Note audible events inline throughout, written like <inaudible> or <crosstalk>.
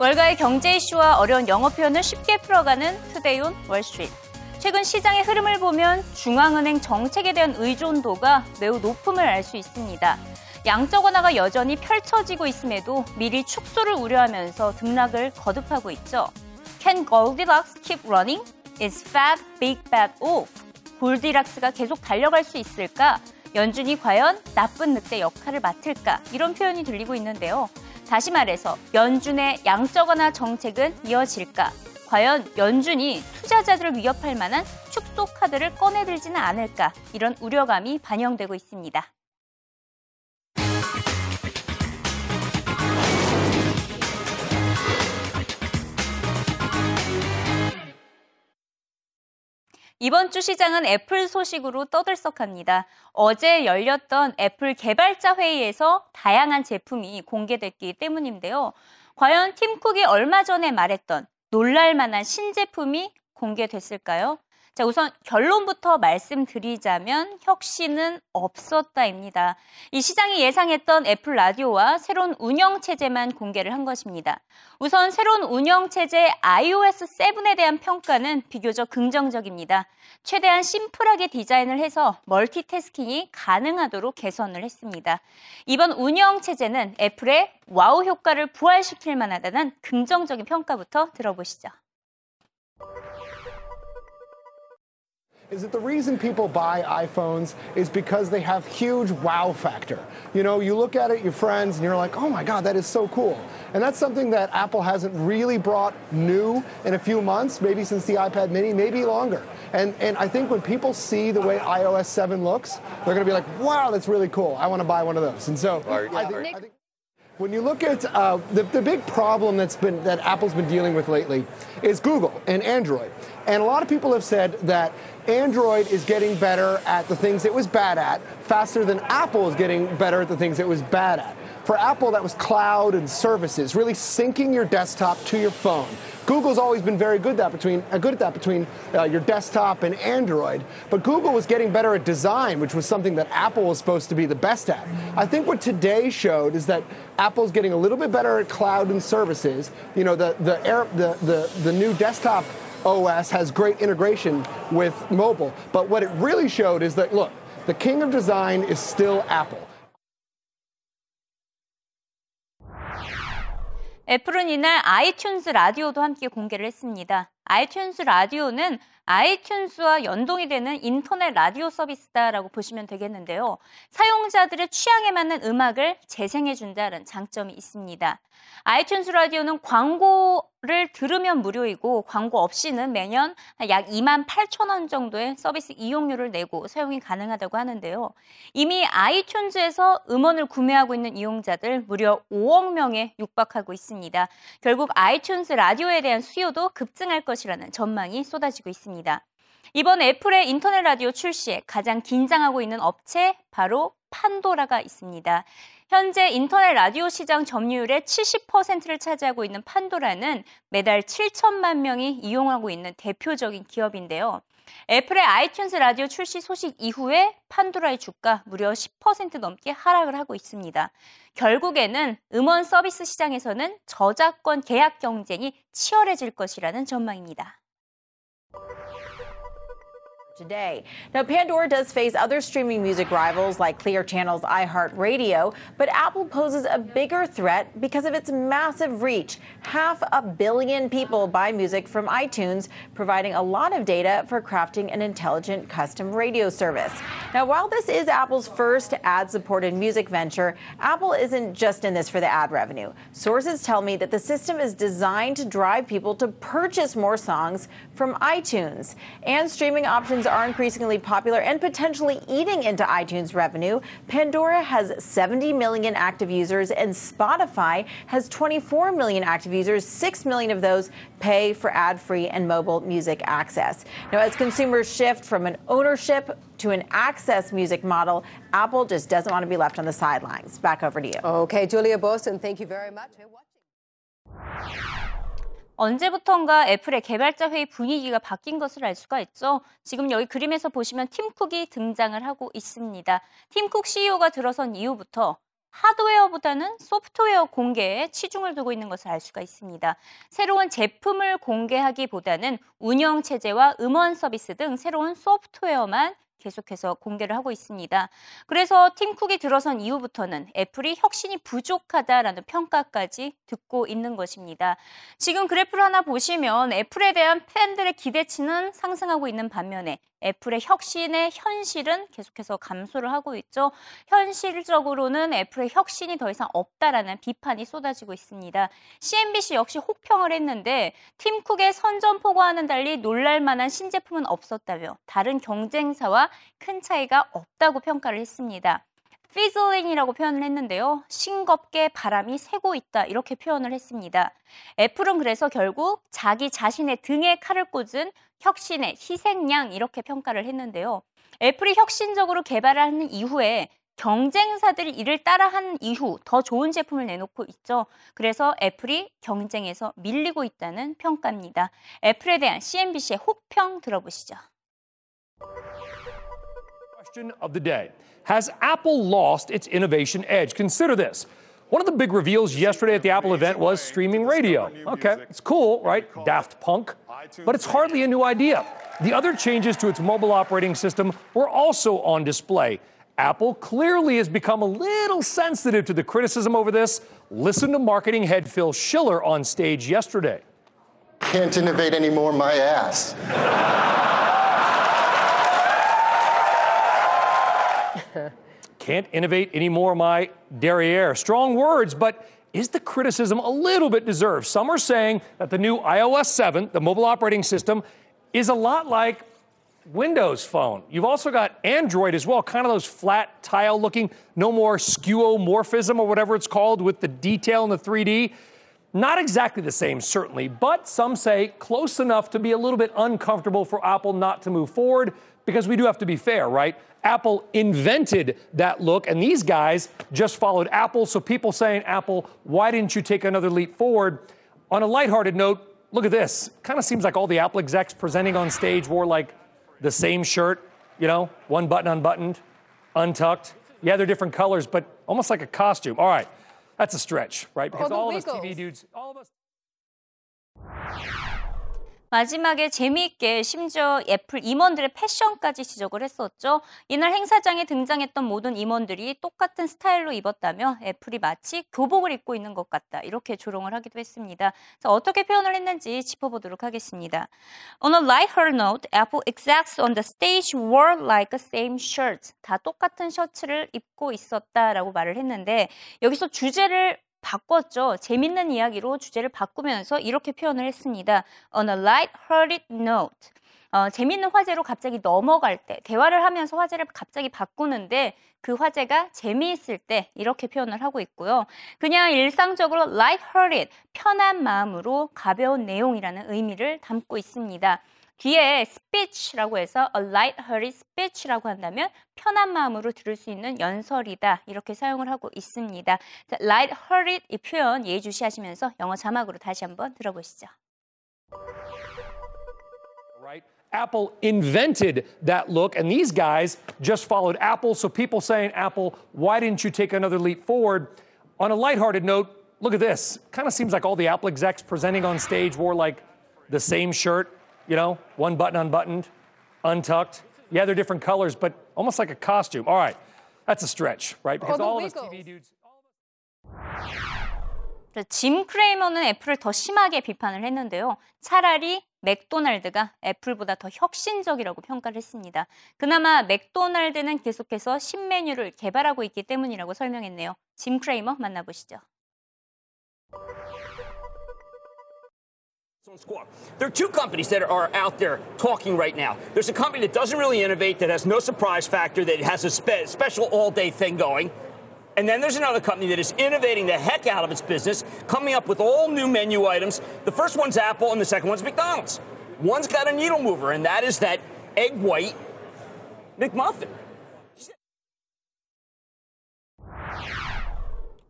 월가의 경제 이슈와 어려운 영어 표현을 쉽게 풀어가는 Today on Wall Street. 최근 시장의 흐름을 보면 중앙은행 정책에 대한 의존도가 매우 높음을 알 수 있습니다. 양적 완화가 여전히 펼쳐지고 있음에도 미리 축소를 우려하면서 등락을 거듭하고 있죠. Can Goldilocks keep running? Is Fed Big Bad Wolf? 골디락스가 계속 달려갈 수 있을까? 연준이 과연 나쁜 늑대 역할을 맡을까? 이런 표현이 들리고 있는데요. 다시 말해서 연준의 양적 완화 정책은 이어질까? 과연 연준이 투자자들을 위협할 만한 축소 카드를 꺼내들지는 않을까? 이런 우려감이 반영되고 있습니다. 이번 주 시장은 애플 소식으로 떠들썩합니다. 어제 열렸던 애플 개발자 회의에서 다양한 제품이 공개됐기 때문인데요. 과연 팀 쿡이 얼마 전에 말했던 놀랄만한 신제품이 공개됐을까요? 자, 우선 결론부터 말씀드리자면 혁신은 없었다입니다. 이 시장이 예상했던 애플 라디오와 새로운 운영 체제만 공개를 한 것입니다. 우선 새로운 운영 체제 iOS 7에 대한 평가는 비교적 긍정적입니다. 최대한 심플하게 디자인을 해서 멀티태스킹이 가능하도록 개선을 했습니다. 이번 운영 체제는 애플의 와우 효과를 부활시킬 만하다는 긍정적인 평가부터 들어보시죠. Is that the reason people buy iPhones is because they have huge wow factor. You know, you look at it, your friends, and you're like, oh my God, that is so cool. And that's something that Apple hasn't really brought new in a few months, maybe since the iPad mini, maybe longer. And, and I think when people see the way iOS 7 looks, they're going to be like, wow, that's really cool. I want to buy one of those. And so I think, I think when you look at uh, the, the big problem that's been that Apple's been dealing with lately is Google and Android. And a lot of people have said that Android is getting better at the things it was bad at faster than Apple is getting better at the things it was bad at. For Apple, that was cloud and services, really syncing your desktop to your phone. Google's always been very good that between uh, good at that between uh, your desktop and Android. But Google was getting better at design, which was something that Apple was supposed to be the best at. I think what today showed is that Apple's getting a little bit better at cloud and services. You know, the the air, the, the the new desktop OS has great integration with mobile. But what it really showed is that look, the king of design is still Apple. 애플은 이날 아이튠즈 라디오도 함께 공개를 했습니다. 아이튠즈 라디오는 아이튠즈와 연동이 되는 인터넷 라디오 서비스다라고 보시면 되겠는데요. 사용자들의 취향에 맞는 음악을 재생해준다는 장점이 있습니다. 아이튠즈 라디오는 광고 를 들으면 무료이고 광고 없이는 매년 약 2만 8천 원 정도의 서비스 이용료를 내고 사용이 가능하다고 하는데요. 이미 아이튠즈에서 음원을 구매하고 있는 이용자들 무려 5억 명에 육박하고 있습니다. 결국 아이튠즈 라디오에 대한 수요도 급증할 것이라는 전망이 쏟아지고 있습니다. 이번 애플의 인터넷 라디오 출시에 가장 긴장하고 있는 업체 바로 판도라가 있습니다. 현재 인터넷 라디오 시장 점유율의 70%를 차지하고 있는 판도라는 매달 7천만 명이 이용하고 있는 대표적인 기업인데요. 애플의 아이튠즈 라디오 출시 소식 이후에 판도라의 주가 무려 10% 넘게 하락을 하고 있습니다. 결국에는 음원 서비스 시장에서는 저작권 계약 경쟁이 치열해질 것이라는 전망입니다. Today. Now, Pandora does face other streaming music rivals like Clear Channel's iHeartRadio, but Apple poses a bigger threat because of its massive reach. Half a billion people buy music from iTunes, providing a lot of data for crafting an intelligent custom radio service. Now, while this is Apple's first ad supported music venture, Apple isn't just in this for the ad revenue. Sources tell me that the system is designed to drive people to purchase more songs from iTunes. And streaming options are increasingly popular and potentially eating into iTunes revenue. Pandora has 70 million active users, and Spotify has 24 million active users. 6 million of those pay for ad free and mobile music access. Now, as consumers shift from an ownership to an access music model, Apple just doesn't want to be left on the sidelines. Back over to you. Okay, Julia Boston, thank you very much. 언제부턴가 애플의 개발자 회의 분위기가 바뀐 것을 알 수가 있죠. 지금 여기 그림에서 보시면 팀 쿡이 등장을 하고 있습니다. 팀쿡 CEO가 들어선 이후부터 하드웨어보다는 소프트웨어 공개에 치중을 두고 있는 것을 알 수가 있습니다. 새로운 제품을 공개하기보다는 운영 체제와 음원 서비스 등 새로운 소프트웨어만 계속해서 공개를 하고 있습니다. 그래서 팀 쿡이 들어선 이후부터는 애플이 혁신이 부족하다라는 평가까지 듣고 있는 것입니다. 지금 그래프를 하나 보시면 애플에 대한 팬들의 기대치는 상승하고 있는 반면에 애플의 혁신의 현실은 계속해서 감소를 하고 있죠. 현실적으로는 애플의 혁신이 더 이상 없다라는 비판이 쏟아지고 있습니다. CNBC 역시 혹평을 했는데 팀 쿡의 선전포고와는 달리 놀랄만한 신제품은 없었다며 다른 경쟁사와 큰 차이가 없다고 평가를 했습니다. fizzling이라고 표현을 했는데요. 싱겁게 바람이 새고 있다 이렇게 표현을 했습니다. 애플은 그래서 결국 자기 자신의 등에 칼을 꽂은 혁신의 희생양 이렇게 평가를 했는데요. 애플이 혁신적으로 개발을 하는 이후에 경쟁사들이 이를 따라한 이후 더 좋은 제품을 내놓고 있죠. 그래서 애플이 경쟁에서 밀리고 있다는 평가입니다. 애플에 대한 CNBC의 혹평 들어보시죠. Question of the day. Has Apple lost its innovation edge? Consider this. One of the big reveals yesterday at the Apple event was streaming radio. Okay, it's cool, right? Daft Punk. But it's hardly a new idea. The other changes to its mobile operating system were also on display. Apple clearly has become a little sensitive to the criticism over this. Listen to marketing head Phil Schiller on stage yesterday. Can't innovate anymore, my ass. Can't innovate anymore, my derriere. Strong words, but is the criticism a little bit deserved? Some are saying that the new iOS 7, the mobile operating system, is a lot like Windows Phone. You've also got Android as well, kind of those flat tile looking, no more skeuomorphism or whatever it's called with the detail in the 3D. Not exactly the same, certainly, but some say close enough to be a little bit uncomfortable for Apple not to move forward because we do have to be fair, right? Apple invented that look, and these guys just followed Apple. So people saying, Apple, why didn't you take another leap forward? On a lighthearted note, look at this. Kind of seems like all the Apple execs presenting on stage wore like the same shirt, you know, one button unbuttoned, untucked. Yeah, they're different colors, but almost like a costume. All right, that's a stretch, right? Because the all of us TV dudes, all of us. 마지막에 재미있게 심지어 애플 임원들의 패션까지 지적을 했었죠. 이날 행사장에 등장했던 모든 임원들이 똑같은 스타일로 입었다며 애플이 마치 교복을 입고 있는 것 같다. 이렇게 조롱을 하기도 했습니다. 자, 어떻게 표현을 했는지 짚어보도록 하겠습니다. On a lighter note, Apple execs on the stage wore like the same shirts. 다 똑같은 셔츠를 입고 있었다라고 말을 했는데 여기서 주제를 바꿨죠. 재밌는 이야기로 주제를 바꾸면서 이렇게 표현을 했습니다. On a light-hearted note. 어, 재밌는 화제로 갑자기 넘어갈 때, 대화를 하면서 화제를 갑자기 바꾸는데 그 화제가 재미있을 때 이렇게 표현을 하고 있고요. 그냥 일상적으로 light-hearted, 편한 마음으로 가벼운 내용이라는 의미를 담고 있습니다. 뒤에 speech라고 해서 a light-hearted speech라고 한다면 편한 마음으로 들을 수 있는 연설이다 이렇게 사용을 하고 있습니다. 자, light-hearted 이 표현 예의주시하시면서 영어 자막으로 다시 한번 들어보시죠. right? Apple invented that look, and these guys just followed Apple. So people saying, Apple, why didn't you take another leap forward? On a lighthearted note, look at this. Kind of seems like all the Apple execs presenting on stage wore like the same shirt, you know, one button unbuttoned, untucked. Yeah, they're different colors, but almost like a costume. All right, that's a stretch, right? Because all of us. TV dudes. 자, 짐 크레이머는 애플을 더 심하게 비판을 했는데요. 차라리 맥도날드가 애플보다 더 혁신적이라고 평가를 했습니다. 그나마 맥도날드는 계속해서 신메뉴를 개발하고 있기 때문이라고 설명했네요. 짐 크레이머 만나보시죠. There are two companies that are out there talking right now. There's a company that doesn't really innovate, that has no surprise factor, that has a spe- special all day thing going. And then there's another company that is innovating the heck out of its business, coming up with all new menu items. The first one's Apple, and the second one's McDonald's. One's got a needle mover, and that is that egg white McMuffin.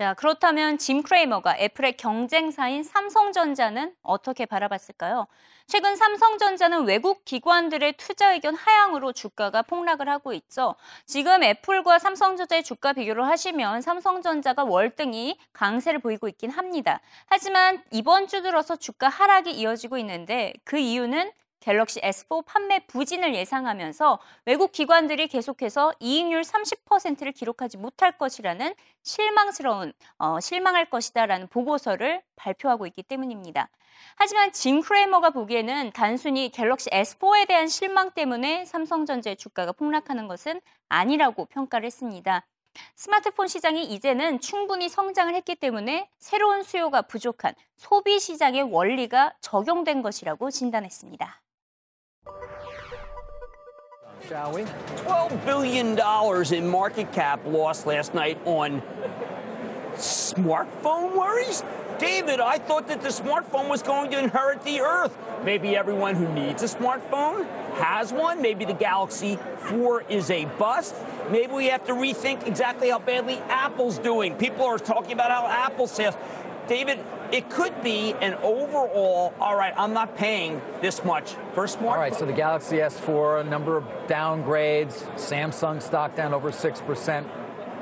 자, 그렇다면 짐 크레이머가 애플의 경쟁사인 삼성전자는 어떻게 바라봤을까요? 최근 삼성전자는 외국 기관들의 투자 의견 하향으로 주가가 폭락을 하고 있죠. 지금 애플과 삼성전자의 주가 비교를 하시면 삼성전자가 월등히 강세를 보이고 있긴 합니다. 하지만 이번 주 들어서 주가 하락이 이어지고 있는데 그 이유는 갤럭시 S4 판매 부진을 예상하면서 외국 기관들이 계속해서 이익률 30%를 기록하지 못할 것이라는 실망스러운 어, 실망할 것이다라는 보고서를 발표하고 있기 때문입니다. 하지만 짐 크레이머가 보기에는 단순히 갤럭시 S4에 대한 실망 때문에 삼성전자의 주가가 폭락하는 것은 아니라고 평가를 했습니다. 스마트폰 시장이 이제는 충분히 성장을 했기 때문에 새로운 수요가 부족한 소비 시장의 원리가 적용된 것이라고 진단했습니다. Shall we? $12 billion in market cap lost last night on smartphone worries? David, I thought that the smartphone was going to inherit the earth. Maybe everyone who needs a smartphone has one. Maybe the Galaxy 4 is a bust. Maybe we have to rethink exactly how badly Apple's doing. People are talking about how Apple sales. David, it could be an overall, all right, I'm not paying this much for a smartphone. All right, so the Galaxy S4, a number of downgrades, Samsung stock down over 6%.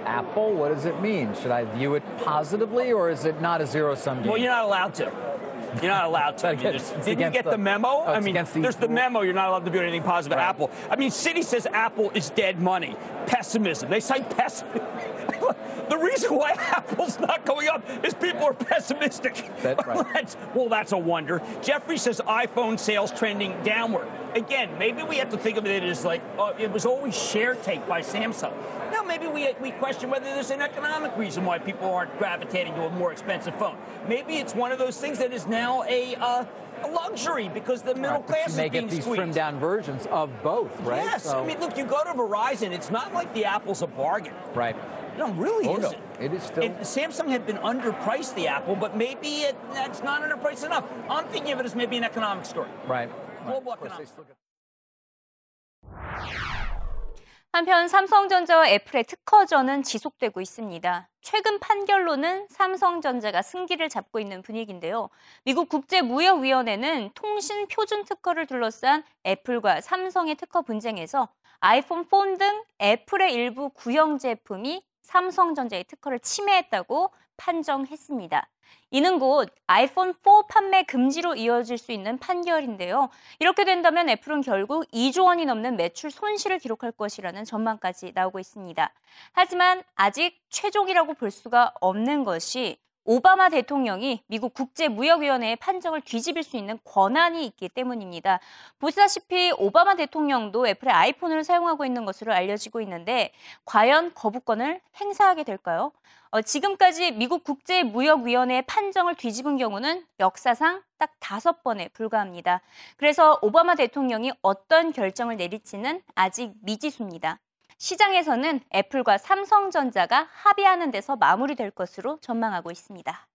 Apple, what does it mean? Should I view it positively or is it not a zero sum game? Well, you're not allowed to. You're not allowed to. I mean, <laughs> didn't you get the, the- memo? oh, I mean, the- there's the memo. You're not allowed to do anything positive Right. Apple. I mean, City says Apple is dead money. Pessimism. They cite pessimism. <laughs> the reason why <laughs> Apple's not going up is people are pessimistic. That's right. <laughs> That's- well, that's a wonder. Jeffrey says iPhone sales trending downward. Again, maybe we have to think of it as like uh, it was always share take by Samsung. Now maybe we, we question whether there's an economic reason why people aren't gravitating to a more expensive phone. Maybe it's one of those things that is now a, uh, a luxury because the middle Right, class you is may being get these squeezed. trimmed down versions of both, right? Yes, So- I mean, look, you go to Verizon. It's not like the Apple's a bargain. right. No, really Oh, isn't. It is still- And Samsung had been underpriced the Apple, but maybe it, that's not underpriced enough. I'm thinking of it as maybe an economic story. Right. Global Of course, 한편 삼성전자와 애플의 특허전은 지속되고 있습니다. 최근 판결로는 삼성전자가 승기를 잡고 있는 분위기인데요. 미국 국제무역위원회는 통신 표준 특허를 둘러싼 애플과 삼성의 특허 분쟁에서 아이폰 폰등 애플의 일부 구형 제품이 삼성전자의 특허를 침해했다고 판정했습니다. 이는 곧 아이폰 4 판매 금지로 이어질 수 있는 판결인데요. 이렇게 된다면 애플은 결국 2조 원이 넘는 매출 손실을 기록할 것이라는 전망까지 나오고 있습니다. 하지만 아직 최종이라고 볼 수가 없는 것이 오바마 대통령이 미국 국제무역위원회의 판정을 뒤집을 수 있는 권한이 있기 때문입니다. 보시다시피 오바마 대통령도 애플의 아이폰을 사용하고 있는 것으로 알려지고 있는데 과연 거부권을 행사하게 될까요? 어, 지금까지 미국 국제무역위원회의 판정을 뒤집은 경우는 역사상 딱 다섯 번에 불과합니다. 그래서 오바마 대통령이 어떤 결정을 내릴지는 아직 미지수입니다. 시장에서는 애플과 삼성전자가 합의하는 데서 마무리될 것으로 전망하고 있습니다.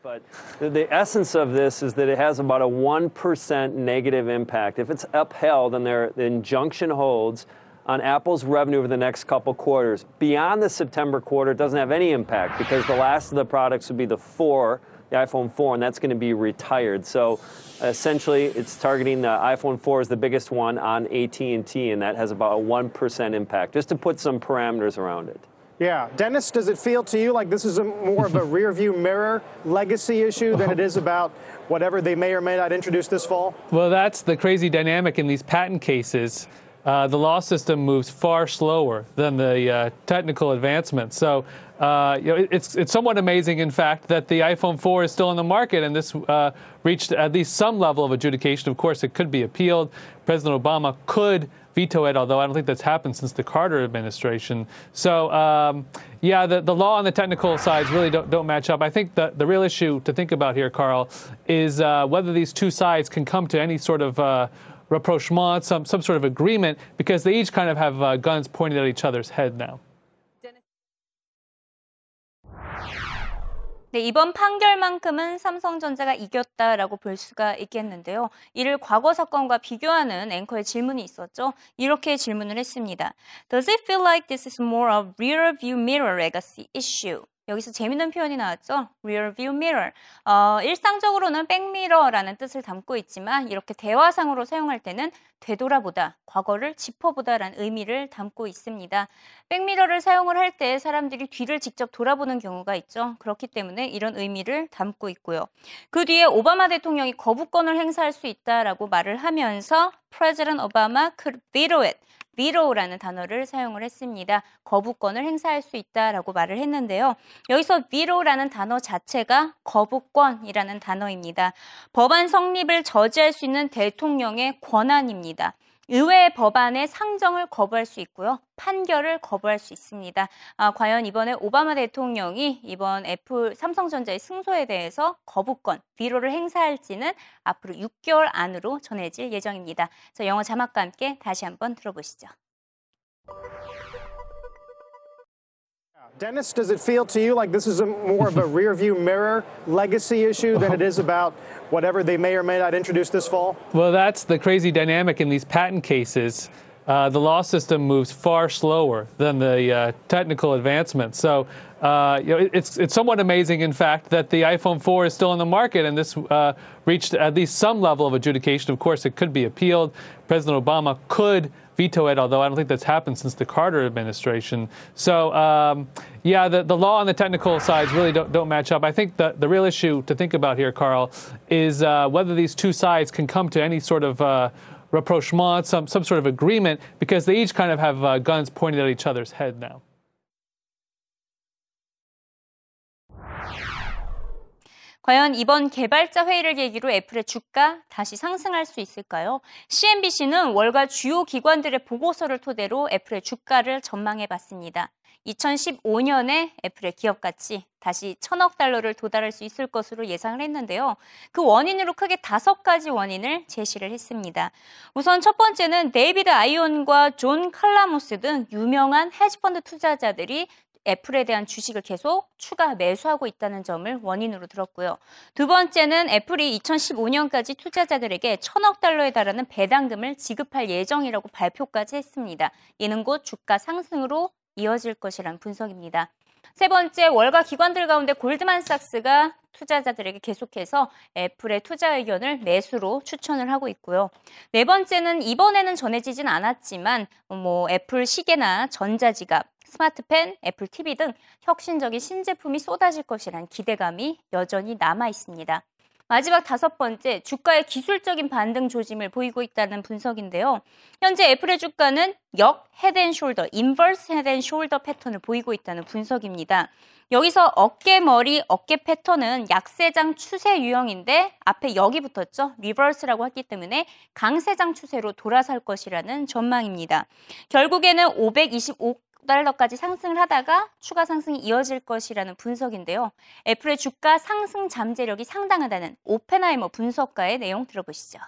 But the, essence of this is that it has about a 1% negative impact. If it's upheld and there, the injunction holds on Apple's revenue over the next couple quarters, beyond the September quarter, it doesn't have any impact because the last of the products would be the 4, the iPhone 4, and that's going to be retired. So essentially, it's targeting the iPhone 4 is the biggest one on AT&T, and that has about a 1% impact, just to put some parameters around it. Yeah. Dennis, does it feel to you like this is a, more of a <laughs> rearview mirror legacy issue than it is about whatever they may or may not introduce this fall? Well, that's the crazy dynamic in these patent cases. Uh, the law system moves far slower than the uh, technical advancement. So, uh, you know, it- it's it's somewhat amazing, in fact, that the iPhone 4 is still on the market, and this uh, reached at least some level of adjudication. Of course, it could be appealed. President Obama could veto it, although I don't think that's happened since the Carter administration. So, um, yeah, the, the law and the technical sides really don't, don't match up. I think the, the real issue to think about here, Carl, is uh, whether these two sides can come to any sort of rapprochement, some, some sort of agreement, because they each kind of have uh, guns pointed at each other's head now. 네, 이번 판결만큼은 삼성전자가 이겼다라고 볼 수가 있겠는데요. 이를 과거 사건과 비교하는 앵커의 질문이 있었죠. 이렇게 질문을 했습니다. Does it feel like this is more a rear view mirror legacy issue? 여기서 재밌는 표현이 나왔죠. rear view mirror. 어, 일상적으로는 백미러라는 뜻을 담고 있지만 이렇게 대화상으로 사용할 때는 되돌아보다, 과거를 짚어보다라는 의미를 담고 있습니다. 백미러를 사용을 할 때 사람들이 뒤를 직접 돌아보는 경우가 있죠. 그렇기 때문에 이런 의미를 담고 있고요. 그 뒤에 오바마 대통령이 거부권을 행사할 수 있다라고 말을 하면서 President Obama could veto it. veto라는 단어를 사용을 했습니다. 거부권을 행사할 수 있다라고 말을 했는데요. 여기서 veto라는 단어 자체가 거부권이라는 단어입니다. 법안 성립을 저지할 수 있는 대통령의 권한입니다. 의회 법안의 상정을 거부할 수 있고요. 판결을 거부할 수 있습니다. 아, 과연 이번에 오바마 대통령이 이번 애플 삼성전자의 승소에 대해서 거부권, 비로를 행사할지는 앞으로 6개월 안으로 전해질 예정입니다. 자, 영어 자막과 함께 다시 한번 들어보시죠. Dennis, does it feel to you like this is a more of a <laughs> rearview mirror legacy issue than it is about whatever they may or may not introduce this fall? Well, that's the crazy dynamic in these patent cases. Uh, the law system moves far slower than the uh, technical advancement. So, uh, you know, it's it's somewhat amazing, in fact, that the iPhone 4 is still on the market, and this uh, reached at least some level of adjudication. Of course, it could be appealed. President Obama could veto it, although I don't think that's happened since the Carter administration. So, um, yeah, the, the law and the technical sides really don't, don't match up. I think the, the real issue to think about here, Carl, is uh, whether these two sides can come to any sort of uh, rapprochement, some, some sort of agreement, because they each kind of have uh, guns pointed at each other's head now. 과연 이번 개발자 회의를 계기로 애플의 주가 다시 상승할 수 있을까요? CNBC는 월가 주요 기관들의 보고서를 토대로 애플의 주가를 전망해 봤습니다. 2015년에 애플의 기업 가치 다시 천억 달러를 도달할 수 있을 것으로 예상을 했는데요. 그 원인으로 크게 다섯 가지 원인을 제시를 했습니다. 우선 첫 번째는 데이비드 아인혼과 존 칼라모스 등 유명한 헤지펀드 투자자들이 애플에 대한 주식을 계속 추가 매수하고 있다는 점을 원인으로 들었고요. 두 번째는 애플이 2015년까지 투자자들에게 천억 달러에 달하는 배당금을 지급할 예정이라고 발표까지 했습니다. 이는 곧 주가 상승으로 이어질 것이란 분석입니다. 세 번째, 월가 기관들 가운데 골드만삭스가 투자자들에게 계속해서 애플의 투자 의견을 매수로 추천을 하고 있고요. 네 번째는 이번에는 전해지진 않았지만 뭐 애플 시계나 전자지갑, 스마트펜, 애플 TV 등 혁신적인 신제품이 쏟아질 것이란 기대감이 여전히 남아 있습니다. 마지막 다섯 번째, 주가의 기술적인 반등 조짐을 보이고 있다는 분석인데요. 현재 애플의 주가는 역 헤드앤숄더, 인버스 헤드앤숄더 패턴을 보이고 있다는 분석입니다. 여기서 어깨 머리 어깨 패턴은 약세장 추세 유형인데 앞에 역이 붙었죠. reverse라고 했기 때문에 강세장 추세로 돌아설 것이라는 전망입니다. 결국에는 525 달러까지 상승을 하다가 추가 상승이 이어질 것이라는 분석인데요. 애플의 주가 상승 잠재력이 상당하다는 오펜하이머 분석가의 내용 들어보시죠.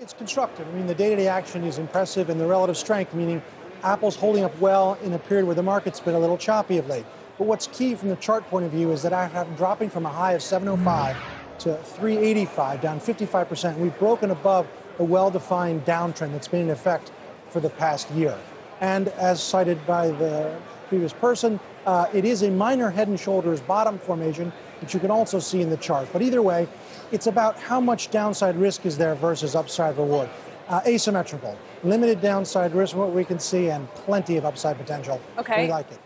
It's constructive. I mean, the day-to-day action is impressive and the relative strength, meaning Apple's holding up well in a period where the market's been a little choppy of late. But what's key from the chart point of view is that after dropping from a high of 705 to 385, down 55%, we've broken above a well-defined downtrend that's been in effect for the past year. And as cited by the previous person, uh, it is a minor head and shoulders bottom formation, which you can also see in the chart. But either way, it's about how much downside risk is there versus upside reward. Uh, asymmetrical, limited downside risk, what we can see, and plenty of upside potential. Okay. We like it.